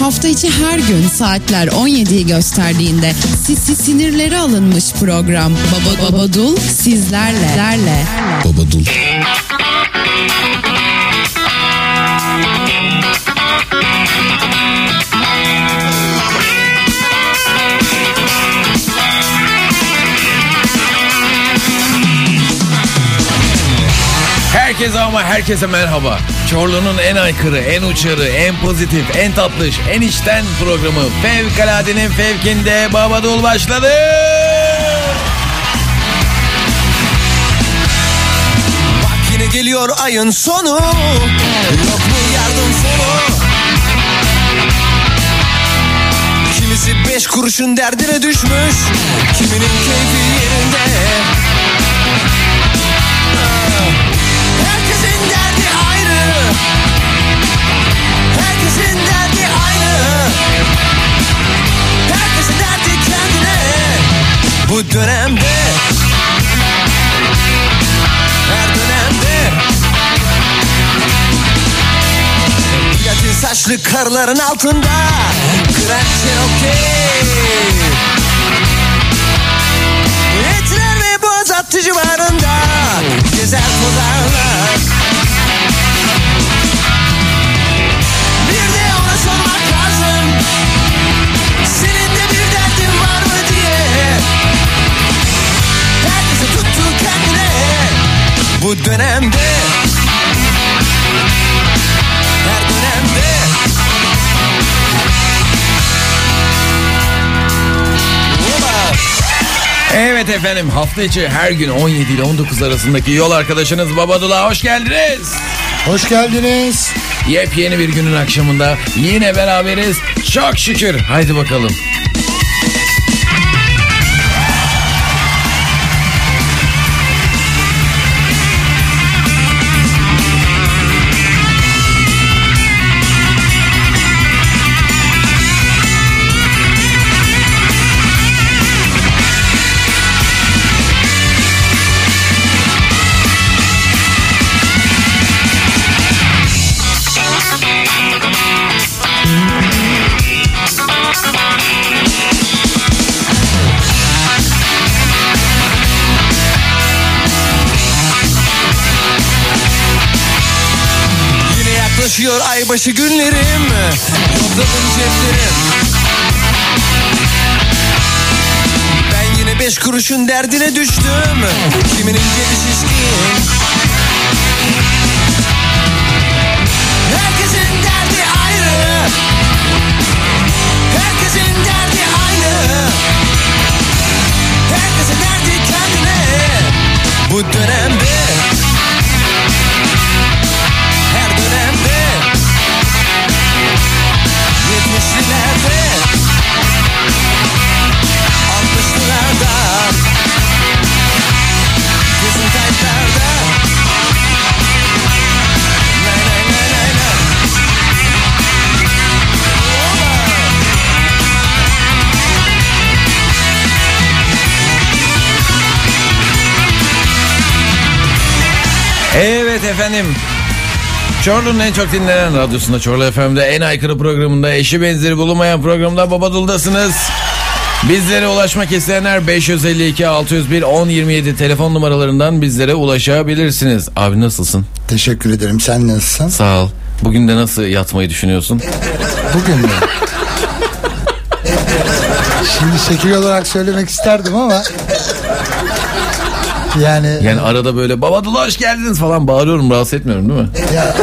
Hafta içi her gün saatler 17'yi gösterdiğinde sisi sinirleri alınmış program Baba Babadul sizlerle. Lerle. Babadul. Herkese ama herkese merhaba. Çorlu'nun en aykırı, en uçarı, en pozitif, en tatlış, en içten programı Fevkaladenin Fevkinde Babadul başladı. Bak yine geliyor ayın sonu Yok mu yardım fonu Kimisi beş kuruşun derdine düşmüş Kiminin keyfi yerinde Bu dönemde her dönemde. Platin saçlı karların altında. Kraliçe okey? Etiler ve Boğazatlı civarında Gezer tozarlar efendim hafta içi her gün 17 ile 19 arasındaki yol arkadaşınız Babadul'a hoş geldiniz. Hoş geldiniz. Yepyeni bir günün akşamında yine beraberiz. Çok şükür. Haydi bakalım. Aybaşı günlerim. Yokladım ceplerim. Ben yine beş kuruşun derdine düştüm. Kiminin cebi şişkin efendim. Çorlu'nun en çok dinlenen radyosunda Çorlu FM'de en aykırı programında eşi benzeri bulunmayan programda Babadul'dasınız. Bizlere ulaşmak isteyenler 552 601 1027 telefon numaralarından bizlere ulaşabilirsiniz. Abi nasılsın? Teşekkür ederim. Sen nasılsın? Sağ ol. Bugün de nasıl yatmayı düşünüyorsun? Bugün mü? Şimdi şekil olarak söylemek isterdim ama yani, Yani arada böyle Babadul'a hoş geldiniz falan bağırıyorum rahatsız etmiyorum değil mi? ya,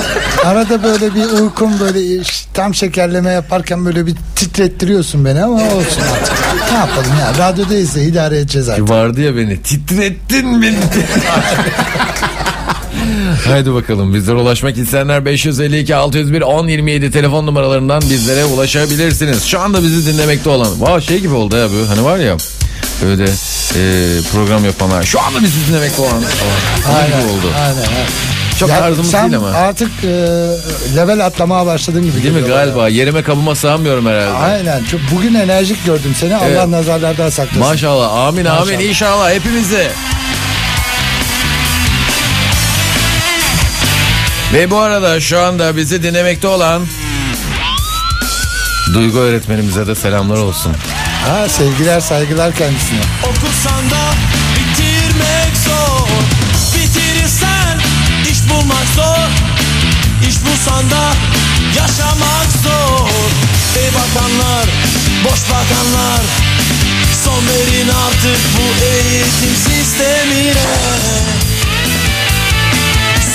arada böyle bir uykum böyle tam şekerleme yaparken böyle bir titrettiriyorsun beni ama olsun artık. Ne yapalım ya radyodayız da idare edeceğiz artık. Vardı ya beni titrettin beni. Haydi bakalım bizlere ulaşmak isteyenler 552 601 1027 telefon numaralarından bizlere ulaşabilirsiniz. Şu anda bizi dinlemekte olan Vay şey gibi oldu ya bu hani var ya öyle e, program yapanlar şu anda bizi dinlemekte olan falan. Gibi oldu. Aynen, aynen. Çok Ya tarzımız sen değil ama. artık e, level atlamaya başladın gibi. Değil mi galiba yerime kabıma sığamıyorum bana. herhalde. Aynen. Çok, bugün enerjik gördüm seni. Allah Evet. nazarlardan saklasın. Maşallah amin amin Maşallah. inşallah hepimizi. Ve bu arada şu anda bizi dinlemekte olan Duygu öğretmenimize de selamlar olsun. Ha, sevgiler saygılar kendisine. Okusan da bitirmek zor. Bitirirsen iş bulmak zor. İş bulsan da yaşamak zor. Ey bakanlar, boş bakanlar Son verin artık bu eğitim sistemine.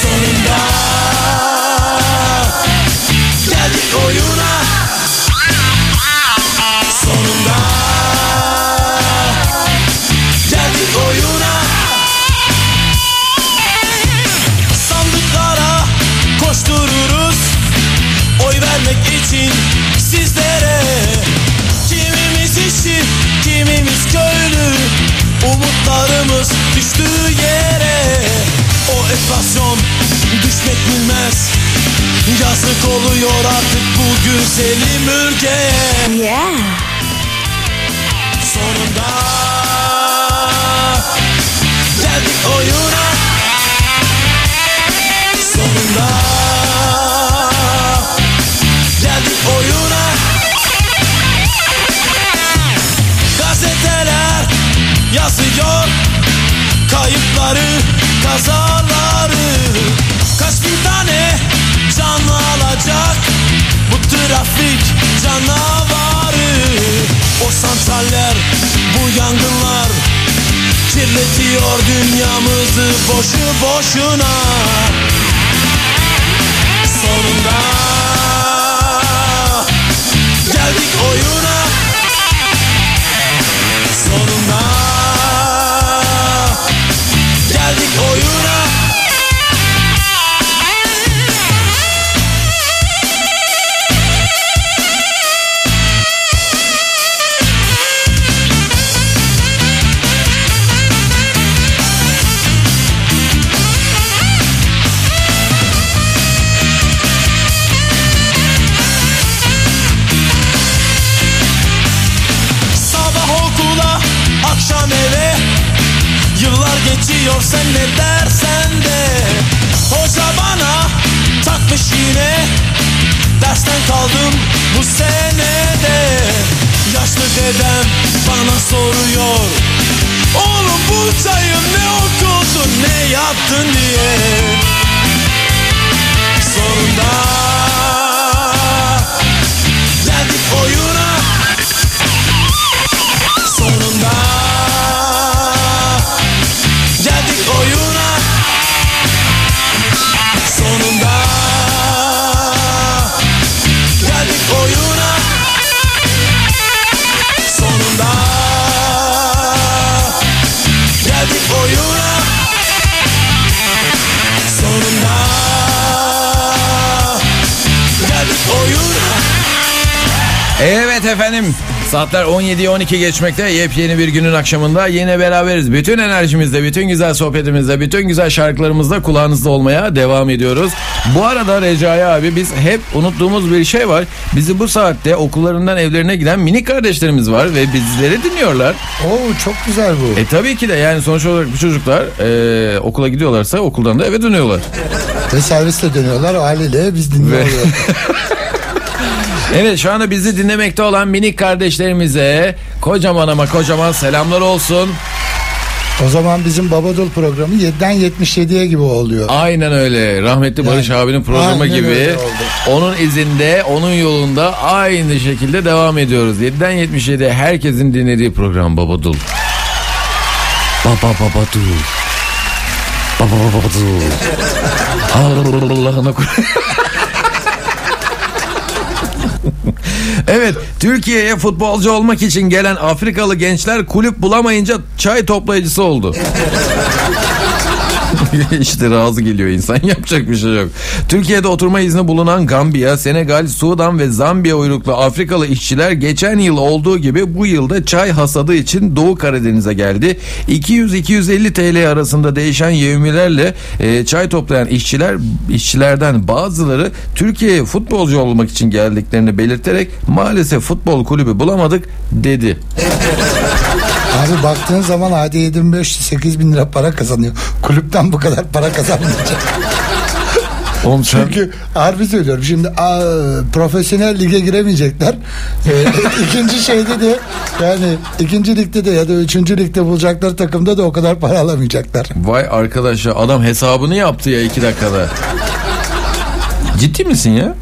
Sonunda Geldik oyuna. Sonunda vermek için sizlere. Kimimiz işçi, kimimiz köylü. Umutlarımız düştüğü yere. O enflasyon düşmek bilmez. Yazık oluyor artık bu güzelim ülkeye Sonunda geldik oyuna yazıyor. Kayıpları, kazaları. Kaç bin tane can alacak? Bu trafik canavarı. O santraller, bu yangınlar Kirletiyor dünyamızı boşu boşuna. Sonunda Geldik oyuna. Sonunda Geldik oyuna kaldım bu senede. Yaşlı dedem bana soruyor Oğlum bu çayın ne okudun ne yaptın? diye. Sonunda efendim. Saatler 17'ye 12 geçmekte. Yepyeni bir günün akşamında yine beraberiz. Bütün enerjimizle, bütün güzel sohbetimizle, bütün güzel şarkılarımızla kulağınızda olmaya devam ediyoruz. Bu arada Recai abi biz hep unuttuğumuz bir şey var. Bizi bu saatte okullarından evlerine giden minik kardeşlerimiz var ve bizleri dinliyorlar. Oo çok güzel bu. E tabii ki de yani sonuç olarak bu çocuklar e, okula gidiyorlarsa okuldan da eve dönüyorlar. Ve servisle dönüyorlar haliyle biz Ve- dinliyoruz. Evet şu anda bizi dinlemekte olan minik kardeşlerimize kocaman ama kocaman selamlar olsun. o zaman bizim Babadol programı 7'den 77'ye gibi oluyor. Aynen öyle. Rahmetli Barış Yani, abinin programı aynen gibi öyle oldu. onun izinde, onun yolunda aynı şekilde devam ediyoruz. 7'den 77'ye herkesin dinlediği program Babadul. Baba Babadul. Baba Babadul. Allah'ına kur- Evet, Türkiye'ye futbolcu olmak için gelen Afrikalı gençler kulüp bulamayınca çay toplayıcısı oldu. işte razı geliyor insan yapacak bir şey yok. Türkiye'de oturma izni bulunan Gambiya, Senegal, Sudan ve Zambiya uyruklu Afrikalı işçiler geçen yıl olduğu gibi bu yılda çay hasadı için Doğu Karadeniz'e geldi. 200-250 TL arasında değişen yevmilerle e, çay toplayan işçiler işçilerden bazıları Türkiye'ye futbolcu olmak için geldiklerini belirterek maalesef futbol kulübü bulamadık dedi. Abi baktığın zaman Adi 75 8 bin lira para kazanıyor. Kulüpten bu kadar para kazanmayacak. Oğlum sen- Çünkü harbi söylüyorum. Şimdi aa, profesyonel lige giremeyecekler. Ee, ikinci şeyde de yani ikinci ligde de ya da üçüncü ligde bulacakları takımda da o kadar para alamayacaklar. Vay arkadaş ya adam hesabını yaptı ya iki dakikada. Ciddi misin ya?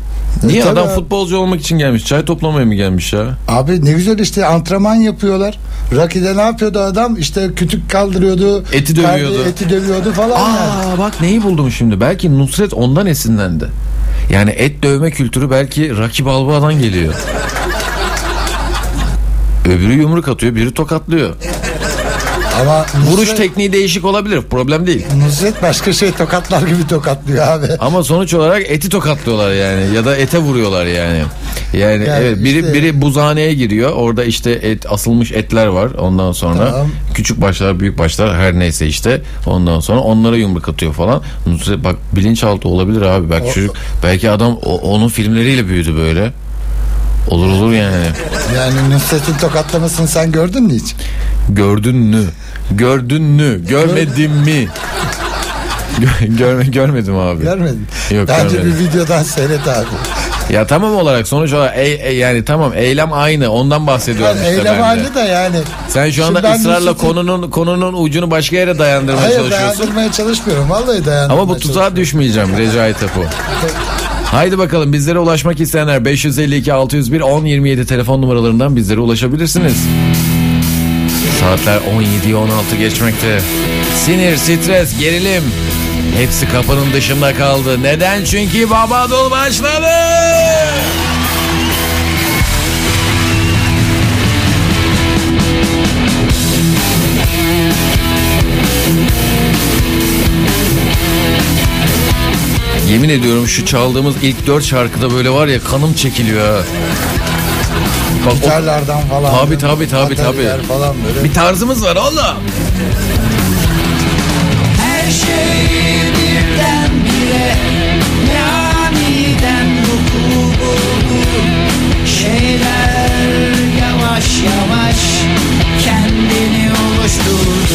Niye E, adam futbolcu olmak için gelmiş? Çay toplamaya mı gelmiş ya? Abi ne güzel işte antrenman yapıyorlar. Rocky'de ne yapıyordu adam? İşte kütük kaldırıyordu. Eti dövüyordu. kalbi- Eti dövüyordu falan yani. Aa bak neyi buldum şimdi. Belki Nusret ondan esinlendi. Yani et dövme kültürü belki Rakip Balboa'dan geliyor. Öbürü yumruk atıyor, biri tokatlıyor. Ama Vuruş Nusret- tekniği değişik olabilir, problem değil. Nusret başka şey tokatlar gibi tokatlıyor abi. Ama sonuç olarak eti tokatlıyorlar yani ya da ete vuruyorlar yani. Yani, Yani evet biri işte- biri buzhaneye giriyor. Orada işte et asılmış etler var. Ondan sonra Tamam. küçük başlar, büyük başlar her neyse işte. Ondan sonra onlara yumruk atıyor falan. Nusret bak bilinçaltı olabilir abi. Belki O- çocuk belki adam o- onun filmleriyle büyüdü böyle. Olur olur yani. Yani Nusret'in tokatlamasını sen gördün mü hiç? Gördün mü? Gördün mü? Görmedin mi? Gö- Görme, görmedim abi. Görmedin. Yok, Bence görmedim. bir videodan seyret abi. Ya tamam olarak sonuç olarak e- e- yani tamam eylem aynı ondan bahsediyorum Yani işte eylem ben de. hali de yani. Sen şu anda Şimdi ısrarla Nusret'in- konunun konunun ucunu başka yere dayandırmaya Hayır çalışıyorsun. dayandırmaya çalışmıyorum. Vallahi dayandırmaya Ama bu tuzağa düşmeyeceğim Recai Tapu. Haydi bakalım bizlere ulaşmak isteyenler 552 601 1027 telefon numaralarından bizlere ulaşabilirsiniz. Saatler 17'yi 16 geçmekte. Sinir, stres, gerilim hepsi kapının dışında kaldı. Neden? Çünkü Babadol başladı. Yemin ediyorum şu çaldığımız ilk dört şarkıda böyle var ya kanım çekiliyor ha. Bak o- Gitarlardan falan. Tabii, tabii, tabii, bataryalar tabii. falan böyle. bir tarzımız var oğlum. Her şey birden bire ne aniden vuku buldu Şeyler yavaş yavaş kendini oluşturdu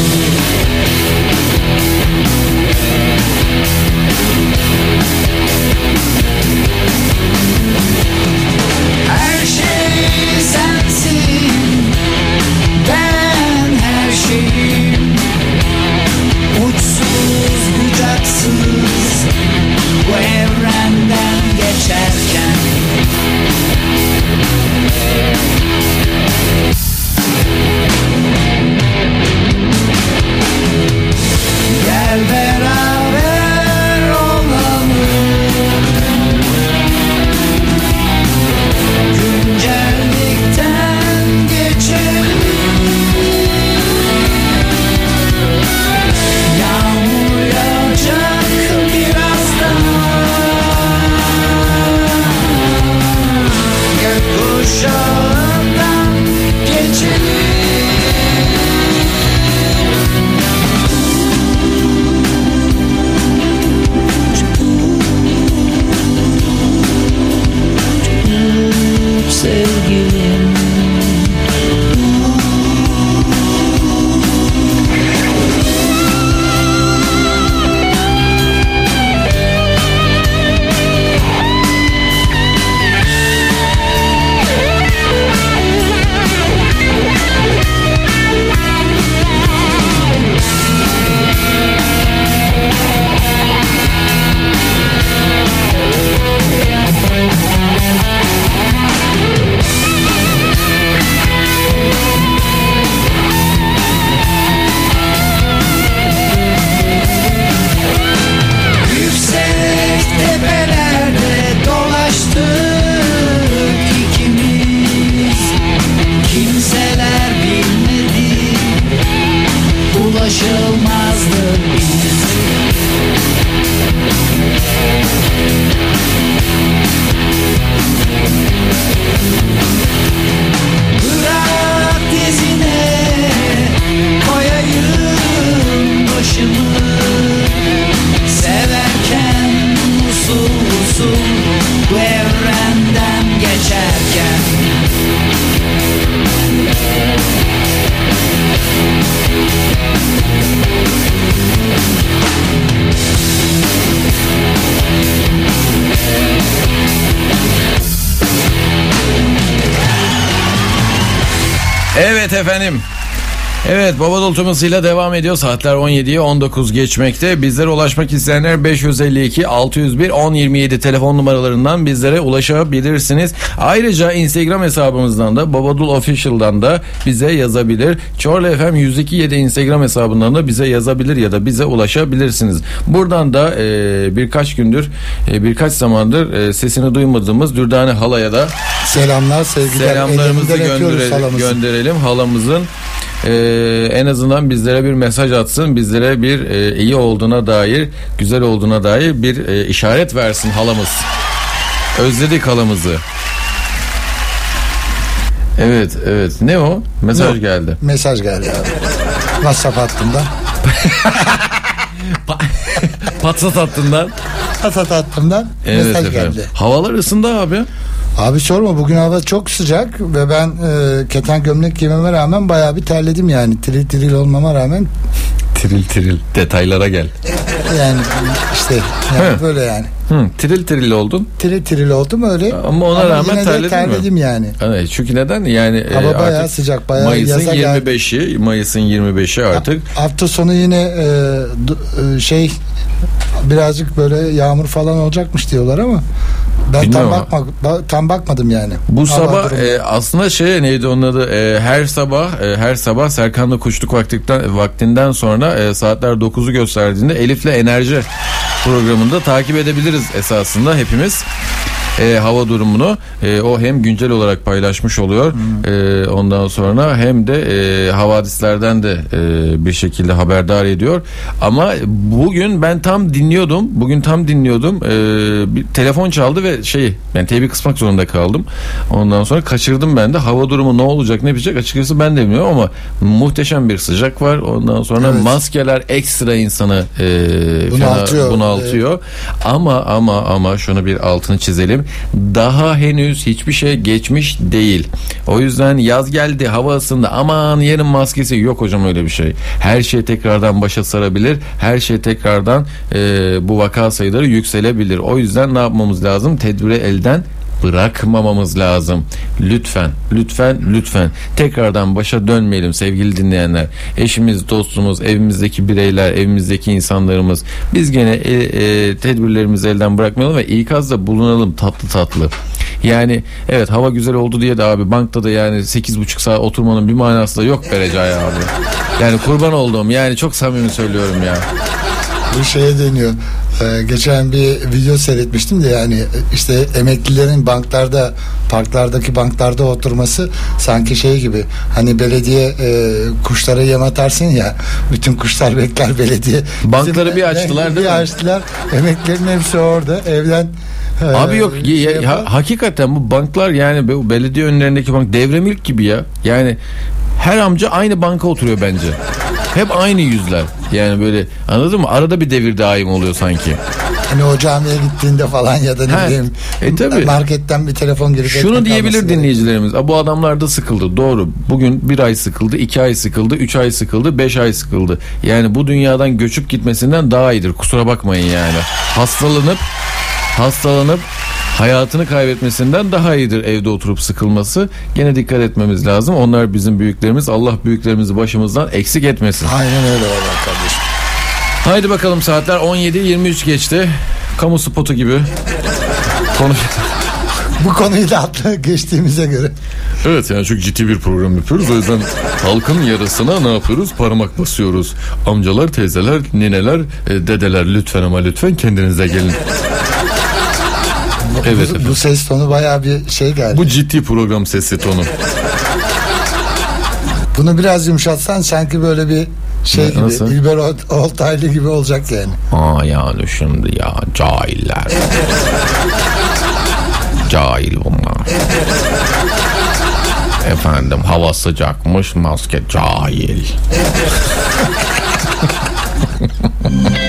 Evet efendim. Evet Baba Doltumusuyla devam ediyor. Saatler 17'ye 19 geçmekte. Bizlere ulaşmak isteyenler 552 601 1027 telefon numaralarından bizlere ulaşabilirsiniz. Ayrıca Instagram hesabımızdan da Babadul Official'dan da bize yazabilir. Çorlu FM 102.7 Instagram hesabından da bize yazabilir ya da bize ulaşabilirsiniz. Buradan da e, birkaç gündür e, birkaç zamandır e, sesini duymadığımız Dürdane Hala'ya da Selamlar sevgiler. selamlarımızı gönderelim, gönderelim halamızın e, en azından bizlere bir mesaj atsın bizlere bir e, iyi olduğuna dair güzel olduğuna dair bir e, işaret versin halamız özledik halamızı evet evet ne o mesaj Ne? geldi Mesaj geldi abi. WhatsApp hattımdan. patsat hattından WhatsApp hattımdan evet mesaj efendim geldi. havalar ısındı abi Abi sorma bugün hava çok sıcak ve ben e, keten gömlek giymeme rağmen bayağı bir terledim yani. Tiril tiril olmama rağmen tiril tiril detaylara gel yani işte yani He. böyle yani. Hı, tiril tiril oldun Tiril tiril oldum öyle. Ama ona rağmen yine de terledin mi? terledim yani. Evet, çünkü neden yani e, Hava bayağı artık sıcak, bayağı Mayıs'ın yaza geldi. 25'i Mayıs'ın 25'i artık Hafta sonu yine e, e, şey birazcık böyle yağmur falan olacakmış diyorlar ama ben Bilmiyorum. tam bakma ba- tam bakmadım yani. Bu Hava sabah durumu. e, aslında şey neydi onun adı E, her sabah e, her sabah Serkan'la kuşluk vaktinden vaktinden sonra e, saatler 9'u gösterdiğinde Elif'le enerji programında takip edebiliriz esasında hepimiz. E, hava durumunu e, o hem güncel olarak paylaşmış oluyor e, ondan sonra hem de e, havadislerden de e, bir şekilde haberdar ediyor. Ama bugün ben tam dinliyordum bugün tam dinliyordum. E, bir telefon çaldı ve şey ben teybi kısmak zorunda kaldım. Ondan sonra kaçırdım ben de. Hava durumu ne olacak ne bitecek açıkçası ben de bilmiyorum ama muhteşem bir sıcak var. Ondan sonra Evet. maskeler ekstra insanı e, fena Bunaltıyor. bunaltıyor ama ama ama şunu bir altını çizelim. Daha henüz hiçbir şey geçmiş değil. O yüzden yaz geldi, hava ısındı. Aman yarın maskesi yok hocam öyle bir şey. Her şey tekrardan başa sarabilir. Her şey tekrardan e, bu vaka sayıları yükselebilir. O yüzden ne yapmamız lazım? Tedbiri elden bırakmamamız lazım. Lütfen, lütfen, lütfen. Tekrardan başa dönmeyelim sevgili dinleyenler. Eşimiz, dostumuz, evimizdeki bireyler, evimizdeki insanlarımız. Biz gene e, e, tedbirlerimizi elden bırakmayalım ve ikazda bulunalım tatlı tatlı. Yani evet hava güzel oldu diye de abi bankta da yani 8,5 saat oturmanın bir manası da yok be Recai abi. Yani kurban olduğum yani çok samimi söylüyorum ya. Bu şeye dönüyor. Ee, geçen bir video seyretmiştim de yani işte emeklilerin banklarda parklardaki banklarda oturması sanki şey gibi hani belediye e, kuşlara yem atarsın ya bütün kuşlar bekler belediye. Bankları bir açtılar, bir değil mi? açtılar emeklilerin hepsi orada evden e, Abi yok ya- şey ya- ha- hakikaten bu banklar yani belediye önlerindeki bank devre mülk gibi ya. Yani her amca aynı banka oturuyor bence. Hep aynı yüzler. Yani böyle anladın mı? Arada bir devir daim oluyor sanki. Hani o camiye gittiğinde falan ya da ne He. bileyim E, tabii. marketten bir telefon girip Şunu diyebilir dinleyicilerimiz. "A, Bu adamlar da sıkıldı. Doğru. Bugün bir ay sıkıldı, iki ay sıkıldı, üç ay sıkıldı, beş ay sıkıldı. Yani bu dünyadan göçüp gitmesinden daha iyidir. Kusura bakmayın yani. Hastalanıp hastalanıp hayatını kaybetmesinden daha iyidir evde oturup sıkılması. Gene dikkat etmemiz lazım. Onlar bizim büyüklerimiz. Allah büyüklerimizi başımızdan eksik etmesin. Aynen öyle valla kardeşim. Haydi bakalım saatler 17.23 geçti. Kamu spotu gibi. Konuş. Bu konuyu da atla geçtiğimize göre. Evet yani çok ciddi bir program yapıyoruz. O yüzden halkın yarısına ne yapıyoruz? Parmak basıyoruz. Amcalar, teyzeler, nineler, e, dedeler lütfen ama lütfen kendinize gelin. Evet bu, bu ses tonu bayağı bir şey geldi. Bu ciddi program sesi tonu. Bunu biraz yumuşatsan sanki böyle bir şey Ne, gibi. nasıl? İlber Ortaylı gibi olacak yani. Aa yani şimdi ya cahiller. Cahil bunlar. Efendim hava sıcakmış maske cahil.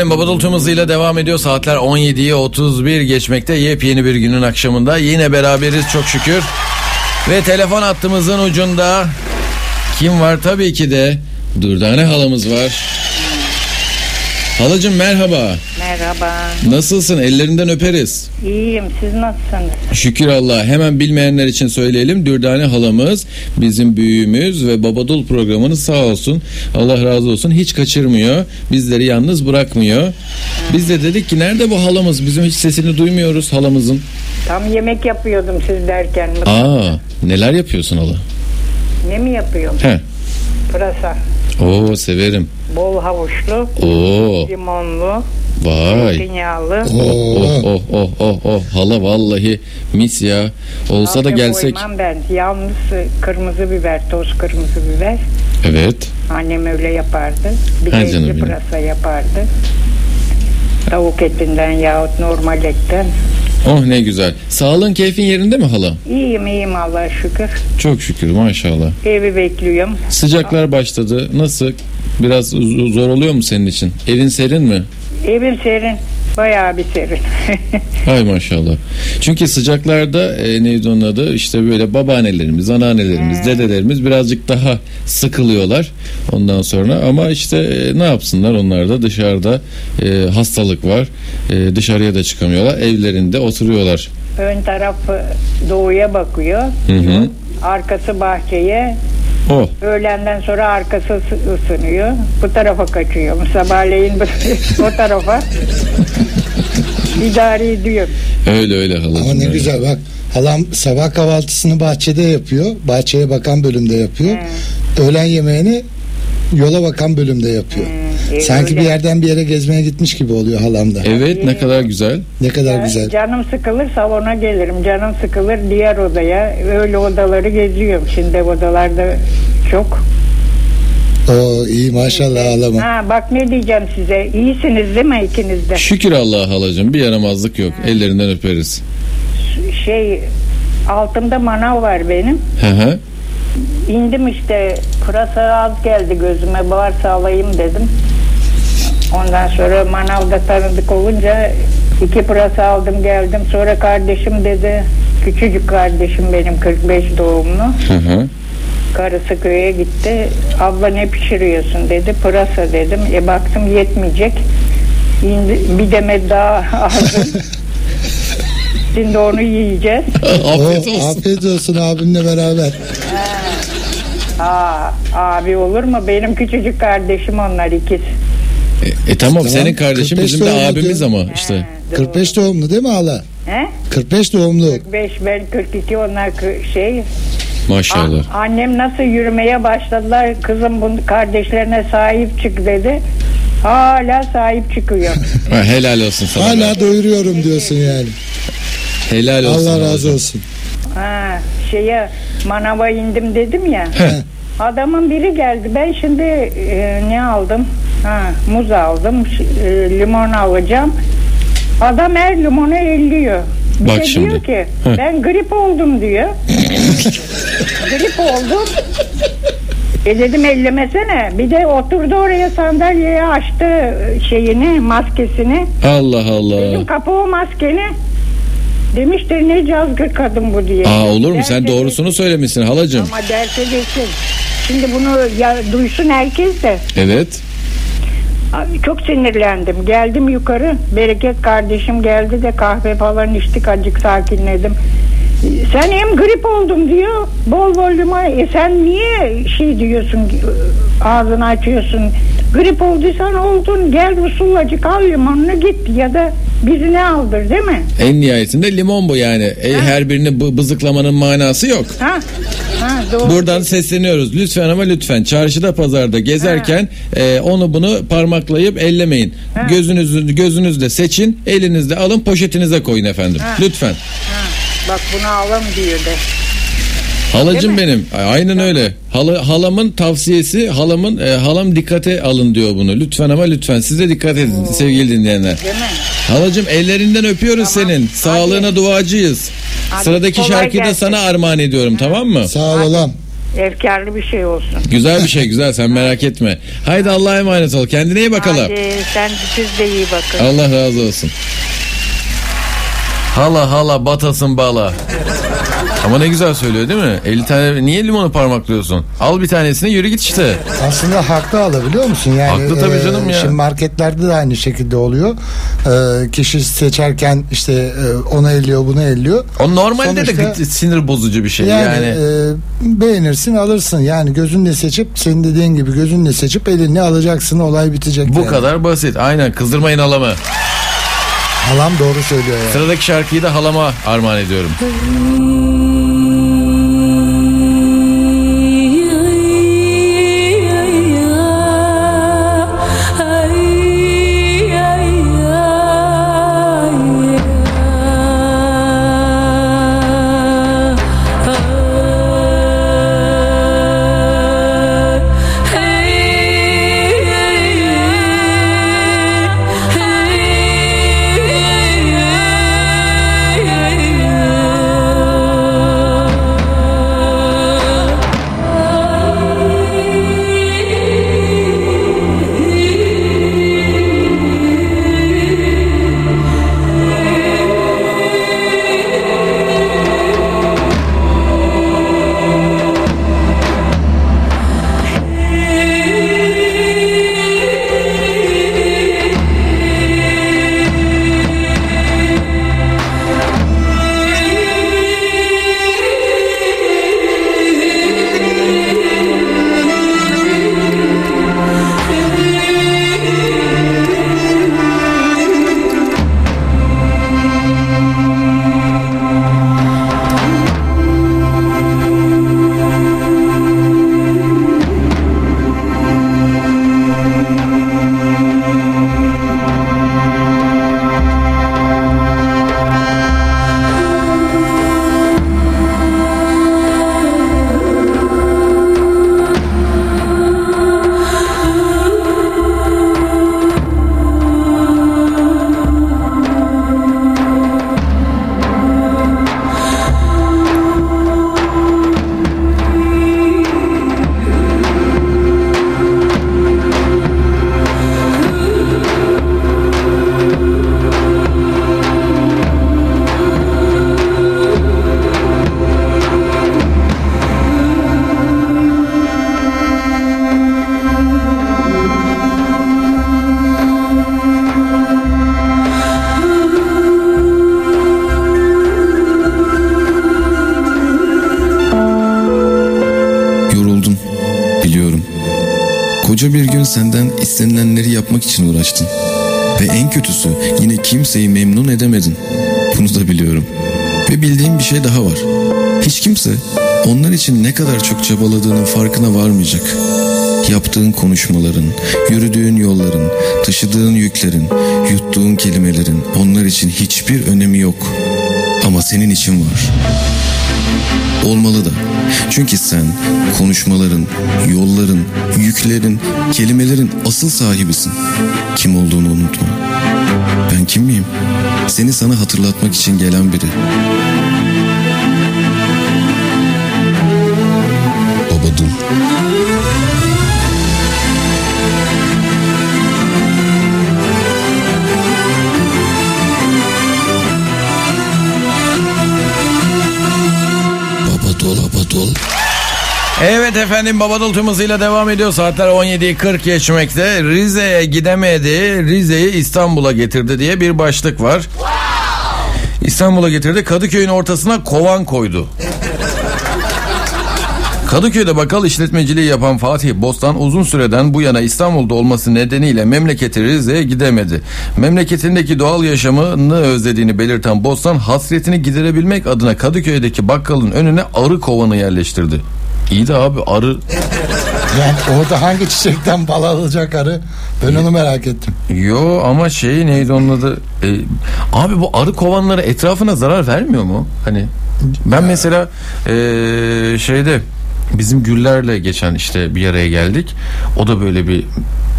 efendim Babadol hızıyla devam ediyor. Saatler 17'yi 31 geçmekte. Yepyeni bir günün akşamında. Yine beraberiz çok şükür. Ve telefon hattımızın ucunda kim var? Tabii ki de Durdane halamız var. Halacığım merhaba. Merhaba. Nasılsın? Ellerinden öperiz. İyiyim. Siz nasılsınız? Şükür Allah. Hemen bilmeyenler için söyleyelim. Dürdane halamız bizim büyüğümüz ve Babadul programını sağ olsun. Allah razı olsun. Hiç kaçırmıyor. Bizleri yalnız bırakmıyor. Biz de dedik ki nerede bu halamız? Bizim hiç sesini duymuyoruz halamızın. Tam yemek yapıyordum siz derken. Aa, neler yapıyorsun hala? Ne mi yapıyorum? He. Pırasa. Oo severim. Bol havuçlu, Oo limonlu, vay. zeytinyağlı. Oh oh oh oh oh oh hala vallahi mis ya. Olsa da gelsek. koymam ben. Yalnız e, kırmızı biber, toz kırmızı biber. Evet. Annem öyle yapardı. Bir Ha de canım benim. pırasa yapardı. Tavuk etinden yahut normal etten. Oh ne güzel. Sağlığın keyfin yerinde mi hala? İyiyim iyiyim Allah'a şükür. Çok şükür maşallah. Evi bekliyorum. Sıcaklar başladı. Nasıl? Biraz zor oluyor mu senin için? Evin serin mi? Evim serin. Bayağı bir serin. Hay maşallah. Çünkü sıcaklarda e, neydi onun adı? İşte böyle babaannelerimiz, anneannelerimiz, dedelerimiz birazcık daha sıkılıyorlar ondan sonra. Ama işte e, ne yapsınlar onlar da dışarıda e, hastalık var. E, dışarıya da çıkamıyorlar. Evlerinde oturuyorlar. Ön tarafı doğuya bakıyor. Hı hı. Arkası bahçeye. Oh. Öğlenden sonra arkası ısı- ısınıyor. Bu tarafa kaçıyor. Sabahleyin bu- o tarafa. İdare ediyor. Öyle öyle halacığım. Ama ne öyle. güzel bak. Halam sabah kahvaltısını bahçede yapıyor. Bahçeye bakan bölümde yapıyor. Öğlen yemeğini yola bakan bölümde yapıyor. E, Sanki öyle. bir yerden bir yere gezmeye gitmiş gibi oluyor halamda. Evet ne kadar güzel. Ne kadar Ya, güzel. Canım sıkılır salona gelirim. Canım sıkılır diğer odaya. Öyle odaları geziyorum. Şimdi odalarda çok. Oo iyi maşallah halama. Ha bak ne diyeceğim size. İyisiniz değil mi ikiniz de? Şükür Allah'a halacığım bir yaramazlık yok. Ellerinden öperiz. Şey altımda manav var benim. Hı hı. İndim işte pırasa az geldi gözüme varsa alayım dedim. Ondan sonra manavda tanıdık olunca iki pırasa aldım geldim. Sonra kardeşim dedi küçücük kardeşim benim 45 doğumlu. Hı hı. Karısı köye gitti. Abla ne pişiriyorsun dedi. Pırasa dedim. E baktım yetmeyecek. İndi, bir demet daha aldım. Şimdi onu yiyeceğiz. Afiyet Oo, olsun. afiyet olsun abimle beraber. Aa, abi olur mu? Benim küçücük kardeşim onlar ikiz. E, e tamam, Tamam, senin kardeşin 45 bizim de doğumlu abimiz ama işte. 45 doğumlu değil mi hala? He? 45 doğumlu. 45 ben 42 onlar şey. Maşallah. A- annem nasıl yürümeye başladılar. Kızım bu kardeşlerine sahip çık dedi. Hala sahip çıkıyor. Helal olsun sana. Hala doyuruyorum diyorsun yani. Helal olsun. Allah razı halacığım. olsun. ha, şeye manava indim dedim ya. Adamın biri geldi. Ben şimdi e, ne aldım? Ha, muz aldım. e, limon alacağım. Adam her limonu elliyor. Bir Bak de şimdi. diyor ki Heh. ben grip oldum diyor. grip oldum. E dedim ellemesene. Bir de oturdu oraya sandalyeye açtı şeyini, maskesini. Allah Allah. Dedim kapı o maskeni. Demiştir ne cazgır kadın bu diye. Aa olur mu? Sen Derse doğrusunu söylemişsin halacığım. ama derse geçsin. Şimdi bunu ya, duysun herkes de. Evet. Çok sinirlendim. Geldim yukarı. Bereket kardeşim geldi de kahve falan içtik. Acık sakinledim. Sen hem grip oldum diyor. Bol limon. E sen niye şey diyorsun ağzını açıyorsun. Grip olduysan oldun. Gel usullacık al limonunu git ya da birine aldır değil mi? En nihayetinde limon bu yani. E, her birini bı- bızıklamanın manası yok. Ha? Ha doğru. Buradan sesleniyoruz. Lütfen ama lütfen çarşıda pazarda gezerken e, onu bunu parmaklayıp ellemeyin. Gözünüzü gözünüzle seçin, elinizle alın, poşetinize koyun efendim. Lütfen. Ha, bak bunu alalım diyor de. Halacım benim. Aynen öyle. Hala, halamın tavsiyesi, halamın e, halam dikkate alın diyor bunu. Lütfen ama lütfen siz de dikkat edin sevgili dinleyenler. Değil mi? Halacım ellerinden öpüyoruz Tamam. senin. Sağlığına duacıyız. Hadi, Sıradaki kolay şarkıyı da sana armağan ediyorum tamam mı? Sağ ol olam. Efkarlı bir şey olsun. Güzel bir şey güzel sen merak etme. Haydi Allah'a emanet ol. Kendine iyi bakalım. Hadi sen siz de iyi bakın. Allah razı olsun. Hala hala batasın bala. Ama ne güzel söylüyor değil mi? 50 tane niye limonu parmaklıyorsun? Al bir tanesini yürü git işte. Aslında haklı alabiliyor musun? Yani, Haklı tabii canım ya. Şimdi marketlerde de aynı şekilde oluyor. E, kişi seçerken işte e, onu elliyor bunu elliyor. O normalde de Sonuçta- gı- sinir bozucu bir şey. Yani, Yani, e, beğenirsin alırsın. Yani gözünle seçip senin dediğin gibi gözünle seçip eline alacaksın olay bitecek. bu yani. kadar basit. Aynen kızdırmayın halamı. Halam doğru söylüyor yani. Sıradaki şarkıyı da halama armağan ediyorum. senden istenilenleri yapmak için uğraştın. Ve en kötüsü yine kimseyi memnun edemedin. Bunu da biliyorum. Ve bildiğim bir şey daha var. Hiç kimse onlar için ne kadar çok çabaladığının farkına varmayacak. Yaptığın konuşmaların, yürüdüğün yolların, taşıdığın yüklerin, yuttuğun kelimelerin onlar için hiçbir önemi yok. Ama senin için var. Olmalı da. Çünkü sen konuşmaların, yolların, yüklerin, kelimelerin asıl sahibisin. Kim olduğunu unutma. Ben kim miyim? Seni sana hatırlatmak için gelen biri. Babadul, Babadul. Evet efendim Babadol tüm hızıyla devam ediyor. Saatler 17'yi 40 geçmekte. Rize'ye gidemedi. Rize'yi İstanbul'a getirdi diye bir başlık var. İstanbul'a getirdi. Kadıköy'ün ortasına kovan koydu. Kadıköy'de bakkal işletmeciliği yapan Fatih Bostan uzun süreden bu yana İstanbul'da olması nedeniyle memleketi Rize'ye gidemedi. Memleketindeki doğal yaşamını özlediğini belirten Bostan hasretini giderebilmek adına Kadıköy'deki bakkalın önüne arı kovanı yerleştirdi. İyi de abi arı Yani orada hangi çiçekten bal alacak arı? Ben onu merak ettim. Yo ama şey neydi onun adı? Ee, abi bu arı kovanları etrafına zarar vermiyor mu? Hani ben mesela ee, şeyde bizim güllerle geçen işte bir araya geldik. O da böyle bir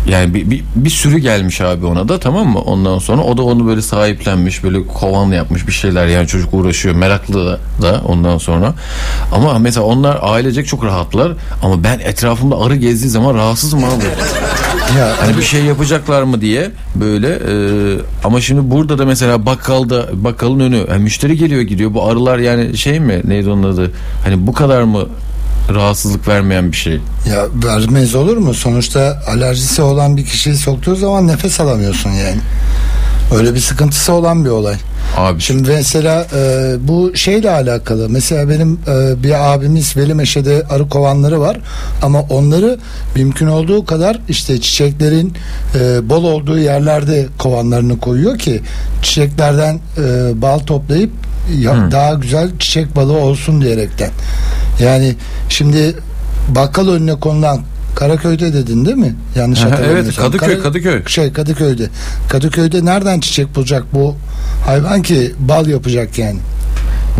yani bir, bir, bir sürü gelmiş abi ona da tamam mı? Ondan sonra o da onu böyle sahiplenmiş böyle kovan yapmış bir şeyler yani çocuk uğraşıyor meraklı da, da ondan sonra. Ama mesela onlar ailecek çok rahatlar ama ben etrafımda arı gezdiği zaman rahatsızım abi. Ya Hani bir şey yapacaklar mı diye böyle e, ama şimdi burada da mesela bakkalda bakkalın önü yani müşteri geliyor gidiyor bu arılar yani şey mi neydi onun adı hani bu kadar mı rahatsızlık vermeyen bir şey. Ya vermez olur mu? Sonuçta alerjisi olan bir kişiyi soktuğu zaman nefes alamıyorsun yani. Öyle bir sıkıntısı olan bir olay. Abi Şimdi mesela e, bu şeyle alakalı. Mesela benim e, bir abimiz Veli Meşe'de arı kovanları var. Ama onları mümkün olduğu kadar işte çiçeklerin e, bol olduğu yerlerde kovanlarını koyuyor ki çiçeklerden e, bal toplayıp ya- daha güzel çiçek balığı olsun diyerekten. Yani şimdi bakkal önüne konulan Karaköy'de dedin değil mi? Yanlış hatırlamıyorsam. evet, Kadıköy, Kadıköy. Şey Kadıköy'de. Kadıköy'de nereden çiçek bulacak bu hayvan ki bal yapacak yani.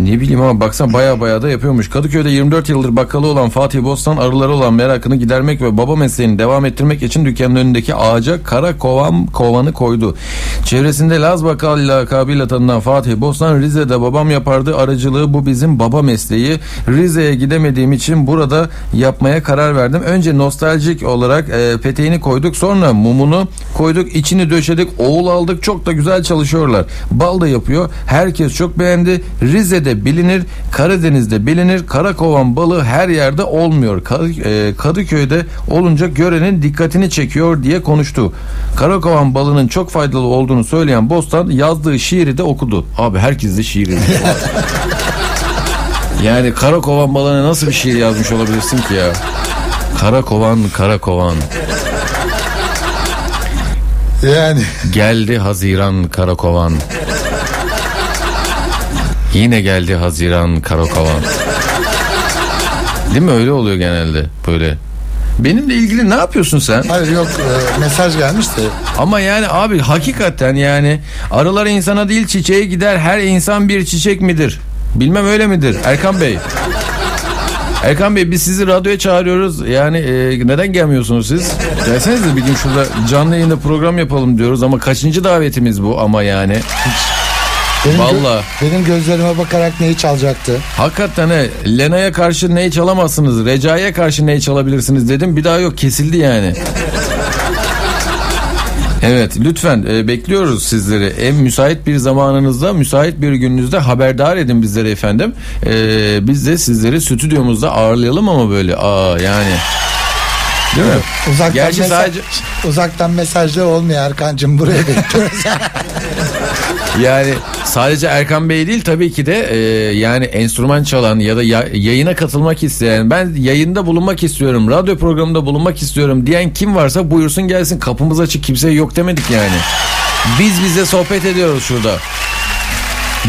Ne bileyim ama baksan baya baya da yapıyormuş. Kadıköy'de 24 yıldır bakkalı olan Fatih Bostan arıları olan merakını gidermek ve baba mesleğini devam ettirmek için dükkanın önündeki ağaca kara kovan kovanı koydu. Çevresinde Laz Bakkal lakabıyla tanınan Fatih Bostan Rize'de babam yapardı aracılığı bu bizim baba mesleği. Rize'ye gidemediğim için burada yapmaya karar verdim. Önce nostaljik olarak e, peteğini koyduk sonra mumunu koyduk içini döşedik oğul aldık çok da güzel çalışıyorlar. Bal da yapıyor. Herkes çok beğendi. Rize'de bilinir, Karadeniz'de bilinir. Karakovan balığı her yerde olmuyor. E, Kadıköy'de olunca görenin dikkatini çekiyor diye konuştu. Karakovan balının çok faydalı olduğunu söyleyen Bostan yazdığı şiiri de okudu. Abi herkes de şiir yazıyor. Yani Karakovan balığına nasıl bir şiir yazmış olabilirsin ki ya? Karakovan, Karakovan. Yani Geldi Haziran Karakovan. Yine geldi Haziran Karakovan. Değil mi öyle oluyor genelde böyle. Benimle ilgili ne yapıyorsun sen? hayır yok e, mesaj gelmiş de Ama yani abi hakikaten yani arılar insana değil çiçeğe gider her insan bir çiçek midir? Bilmem öyle midir Erkan Bey? Erkan Bey biz sizi radyoya çağırıyoruz. Yani e, neden gelmiyorsunuz siz? Gelsenize bir gün şurada canlı yayında program yapalım diyoruz ama kaçıncı davetimiz bu ama yani. Benim, gö- Vallahi. benim gözlerime bakarak neyi çalacaktı? Hakikaten he, Lena'ya karşı neyi çalamazsınız, Recai'ye karşı neyi çalabilirsiniz dedim. Bir daha yok kesildi yani. Evet lütfen e, bekliyoruz sizleri. En müsait bir zamanınızda, müsait bir gününüzde haberdar edin bizleri efendim. E, biz de sizleri stüdyomuzda ağırlayalım ama böyle aa yani. Değil mi? Uzaktan, Gerçi mesaj, sadece uzaktan mesajlar olmuyor Erkan'cığım buraya bekliyoruz. Yani sadece Erkan Bey değil tabii ki de e, yani enstrüman çalan ya da ya- yayına katılmak isteyen ben yayında bulunmak istiyorum radyo programında bulunmak istiyorum diyen kim varsa buyursun gelsin kapımız açık kimseye yok demedik yani. Biz bize sohbet ediyoruz şurada.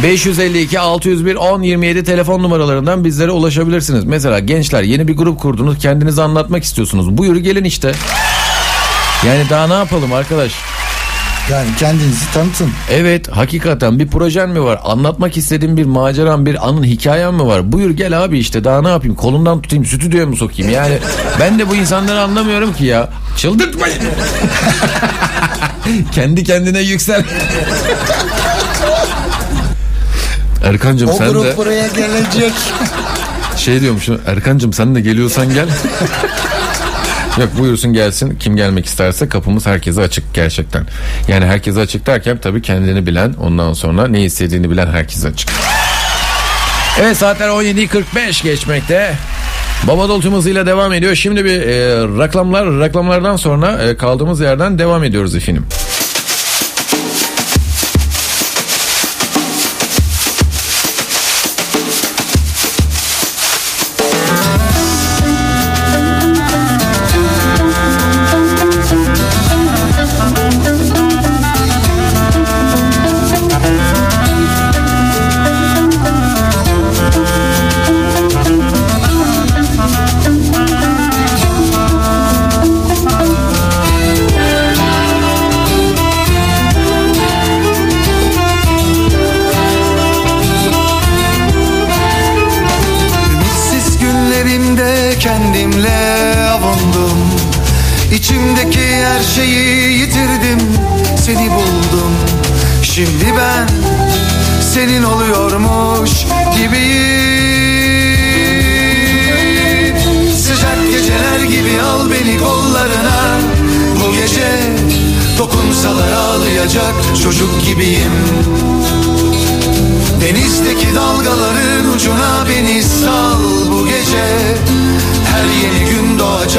552 601 10 27 telefon numaralarından bizlere ulaşabilirsiniz. Mesela gençler yeni bir grup kurdunuz kendinizi anlatmak istiyorsunuz. Buyur gelin işte. Yani daha ne yapalım arkadaş? Yani kendinizi tanıtın. Evet hakikaten bir projen mi var? Anlatmak istediğin bir maceran bir anın hikayen mi var? Buyur gel abi işte daha ne yapayım? Kolundan tutayım stüdyoya mı sokayım? Yani ben de bu insanları anlamıyorum ki ya. Çıldırtmayın. Kendi kendine yüksel. Erkancığım O sen de buraya gelecek. şey diyormuşum Erkancığım sen de geliyorsan gel. Yok buyursun gelsin kim gelmek isterse kapımız herkese açık gerçekten. Yani herkese açık derken tabii kendini bilen ondan sonra ne istediğini bilen herkese açık. Evet saatler 17.45 geçmekte. Baba Dol tüm hızıyla devam ediyor. Şimdi bir e, reklamlar reklamlardan sonra e, kaldığımız yerden devam ediyoruz efendim.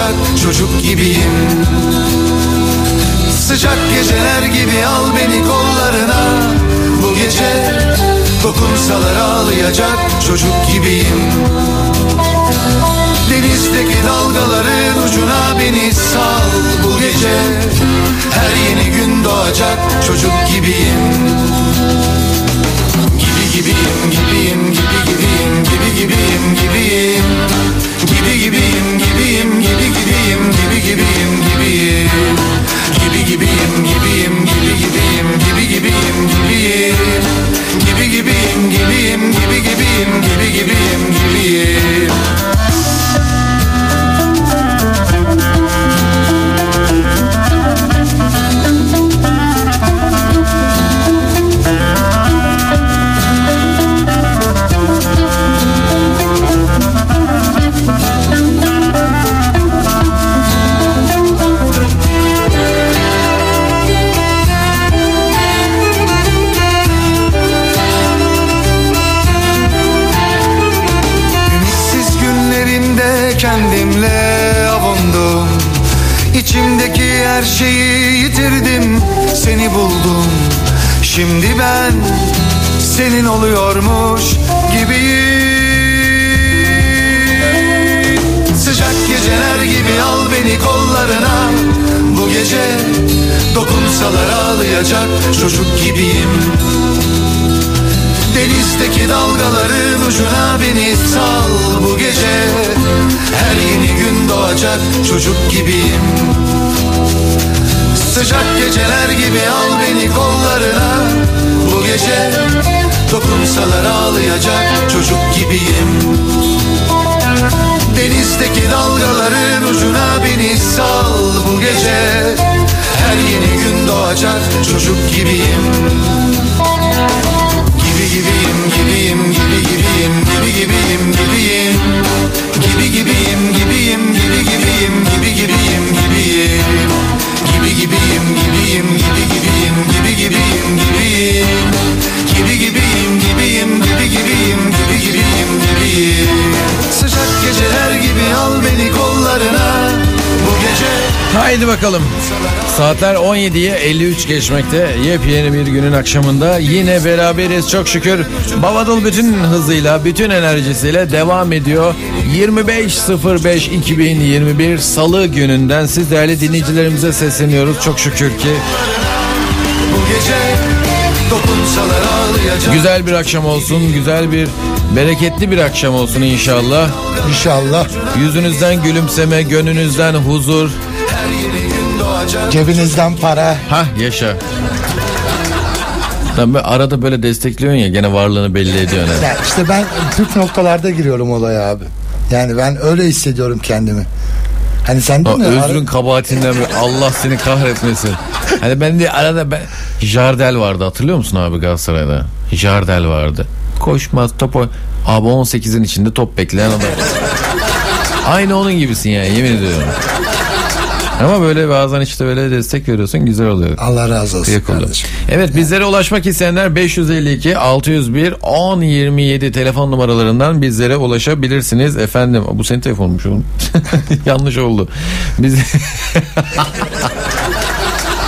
Doğacak çocuk gibiyim. Sıcak geceler gibi al beni kollarına. Bu gece dokunsalar ağlayacak çocuk gibiyim. Denizdeki dalgaların ucuna beni sal. Bu gece Her yeni gün doğacak çocuk gibiyim. Gibi gibiyim gibiyim gibi gibiyim gibi gibiyim gibiyim. Gibi gibiyim gibiyim gibi gibiyim gibi gibiyim gibiyim. Gibi gibiyim gibiyim gibi gibiyim gibi gibiyim gibiyim. Gibi gibiyim gibiyim gibi gibiyim gibi gibiyim gibiyim senin oluyormuş gibiyim. Sıcak geceler gibi al beni kollarına. Bu gece dokunsalar ağlayacak çocuk gibiyim. Denizdeki dalgaların ucuna beni sal. Bu gece Her yeni gün doğacak çocuk gibiyim. Sıcak geceler gibi al beni kollarına Gece. Dokunsalar ağlayacak çocuk gibiyim. Denizdeki dalgaların ucuna beni sal bu gece. Her yeni gün doğacak çocuk gibiyim. Gibi gibiyim gibiyim gibi gibiyim gibi gibiyim gibiyim. Gibi gibiyim gibiyim gibi gibiyim gibi gibiyim gibiyim. Gibi gibiyim gibiyim gibi gibiyim gibi gibiyim gibiyim. Gibi gibiyim gibiyim gibi gibiyim gibi gibiyim gibiyim. Sıcak geceler gibi al beni kollarına Haydi bakalım. Saatler 17'ye 53 geçmekte. Yepyeni bir günün akşamında yine beraberiz çok şükür. Babadıl bütün hızıyla, bütün enerjisiyle devam ediyor. 25.05.2021 Salı gününden siz değerli dinleyicilerimize sesleniyoruz. Çok şükür ki Bu gece dokunsalar ağlayacak güzel bir akşam olsun, güzel bir bereketli bir akşam olsun inşallah. İnşallah Yüzünüzden gülümseme, gönlünüzden huzur. Cebinizden para. Hah yaşa. Lan böyle arada böyle destekliyorsun ya gene varlığını belli ediyorsun. ha. Ya işte ben püf noktalarda giriyorum olaya abi. Yani ben öyle hissediyorum kendimi. Hani sen değil mi? özrün kabahatinden bir Allah seni kahretmesin. Hani ben de arada ben Jardel vardı hatırlıyor musun abi Galatasaray'da? Jardel vardı. Koşmaz top Abi 18'in içinde top bekleyen adam. Aynı onun gibisin yani yemin ediyorum. Ama böyle bazen işte böyle destek veriyorsun güzel oluyor. Allah razı olsun oluyor. kardeşim. Evet bizlere ulaşmak isteyenler 552 601 1027 telefon numaralarından bizlere ulaşabilirsiniz efendim. Bu senin telefonmuş oğlum. Yanlış oldu. Biz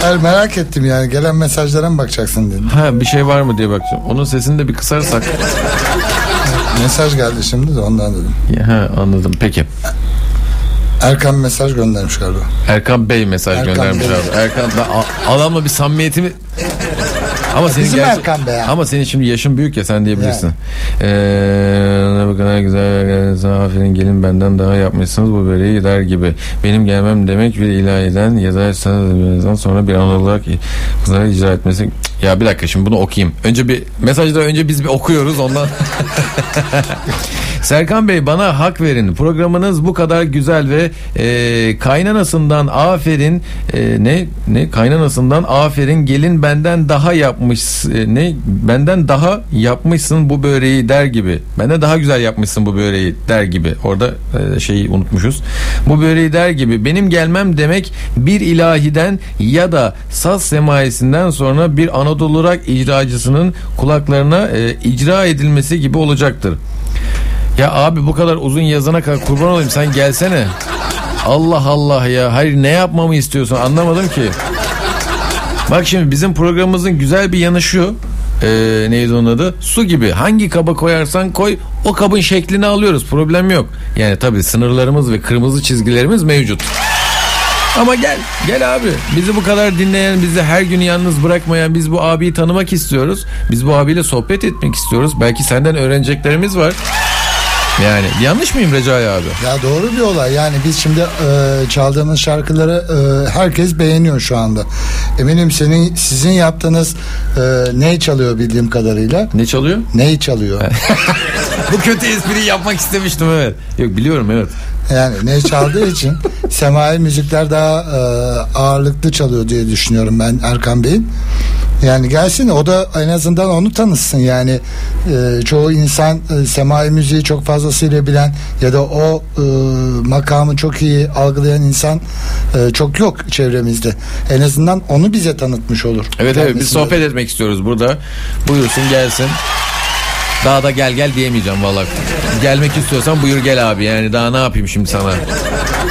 Hayır, merak ettim yani gelen mesajlara mı bakacaksın dedim. ha bir şey var mı diye bakacağım. Onun sesini de bir kısarsak. Mesaj geldi şimdi de ondan dedim. ha anladım. Peki. Erkan mesaj göndermiş galiba. Erkan Bey mesaj Erkan göndermiş Bey. abi. Erkan da adamla bir samimiyetimi ama senin Bizim gerçi- Erkan Bey ya. Ama senin şimdi yaşın büyük ya sen diyebilirsin. Ee, bu kadar güzel aferin gelin benden daha yapmışsınız bu böreği der gibi. Benim gelmem demek bir ilahiden ya da sen sonra bir an olarak kızlara icra etmesi. Cık, Ya bir dakika şimdi bunu okuyayım. Önce bir mesajları önce biz bir okuyoruz ondan. Serkan Bey bana hak verin. Programınız bu kadar güzel ve e, kaynanasından aferin e, ne ne kaynanasından aferin gelin benden daha yapmış e, ne benden daha yapmışsın bu böreği der gibi. Benden daha güzel yapmışsın bu böreği der gibi. Orada e, şeyi unutmuşuz. Bu böreği der gibi. Benim gelmem demek bir ilahiden ya da saz semaisinden sonra bir Anadolu icracısının kulaklarına e, icra edilmesi gibi olacaktır. Ya abi bu kadar uzun yazana kadar kurban olayım sen gelsene. Allah Allah ya. Hayır ne yapmamı istiyorsun anlamadım ki. Bak şimdi bizim programımızın güzel bir yanı şu. Ee, neydi onun adı? Su gibi. Hangi kaba koyarsan koy o kabın şeklini alıyoruz. Problem yok. Yani tabii sınırlarımız ve kırmızı çizgilerimiz mevcut. Ama gel, gel abi. Bizi bu kadar dinleyen, bizi her gün yalnız bırakmayan, biz bu abiyi tanımak istiyoruz. Biz bu abiyle sohbet etmek istiyoruz. Belki senden öğreneceklerimiz var. Yani yanlış mıyım Recai abi? Ya doğru bir olay yani biz şimdi e, çaldığımız şarkıları e, herkes beğeniyor şu anda. Eminim senin sizin yaptığınız e, ney çalıyor bildiğim kadarıyla. Ne çalıyor? Ney çalıyor. Bu kötü espriyi yapmak istemiştim evet. Yok biliyorum evet. Yani ney çaldığı için semai müzikler daha e, ağırlıklı çalıyor diye düşünüyorum ben Erkan Bey'in. Yani gelsin o da en azından onu tanısın yani e, çoğu insan e, semai müziği çok fazlasıyla bilen ya da o e, makamı çok iyi algılayan insan e, çok yok çevremizde. En azından onu bize tanıtmış olur. Evet evet biz sohbet etmek istiyoruz burada. Buyursun gelsin. Daha da gel gel diyemeyeceğim vallahi. Gelmek istiyorsan buyur gel abi yani daha ne yapayım şimdi sana.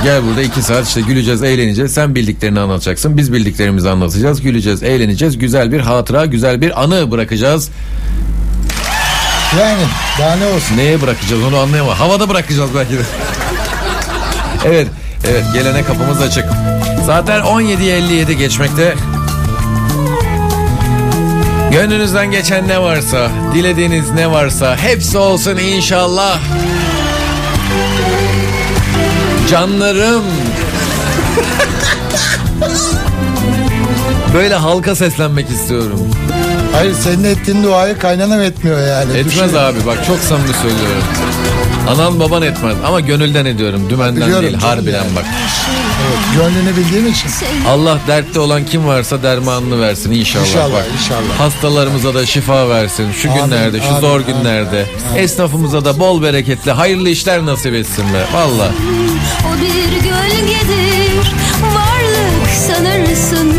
Gel burada iki saat işte güleceğiz, eğleneceğiz. Sen bildiklerini anlatacaksın. Biz bildiklerimizi anlatacağız. Güleceğiz, eğleneceğiz. Güzel bir hatıra, güzel bir anı bırakacağız. Yani daha ne olsun. Neye bırakacağız onu anlayamam. Havada bırakacağız belki de. evet, evet gelene kapımız açık. Saatler 17.57 geçmekte. Gönlünüzden geçen ne varsa, dilediğiniz ne varsa hepsi olsun inşallah. Canlarım. Böyle halka seslenmek istiyorum. Hayır senin ettiğin duayı kaynanam etmiyor yani. Etmez Düşün. abi bak çok samimi söylüyorum. Anan baban etmez ama gönülden ediyorum. Dümenden Biliyorum değil harbiden yani. bak. Evet, gönlünü bildiğim için. Allah dertte olan kim varsa dermanını versin inşallah. İnşallah, bak. inşallah. Hastalarımıza da şifa versin. Şu Amin, günlerde, şu amin, zor amin, günlerde. Esnafımıza da bol bereketli, hayırlı işler nasip etsin be. Valla. O bir gölgedir varlık sanırsın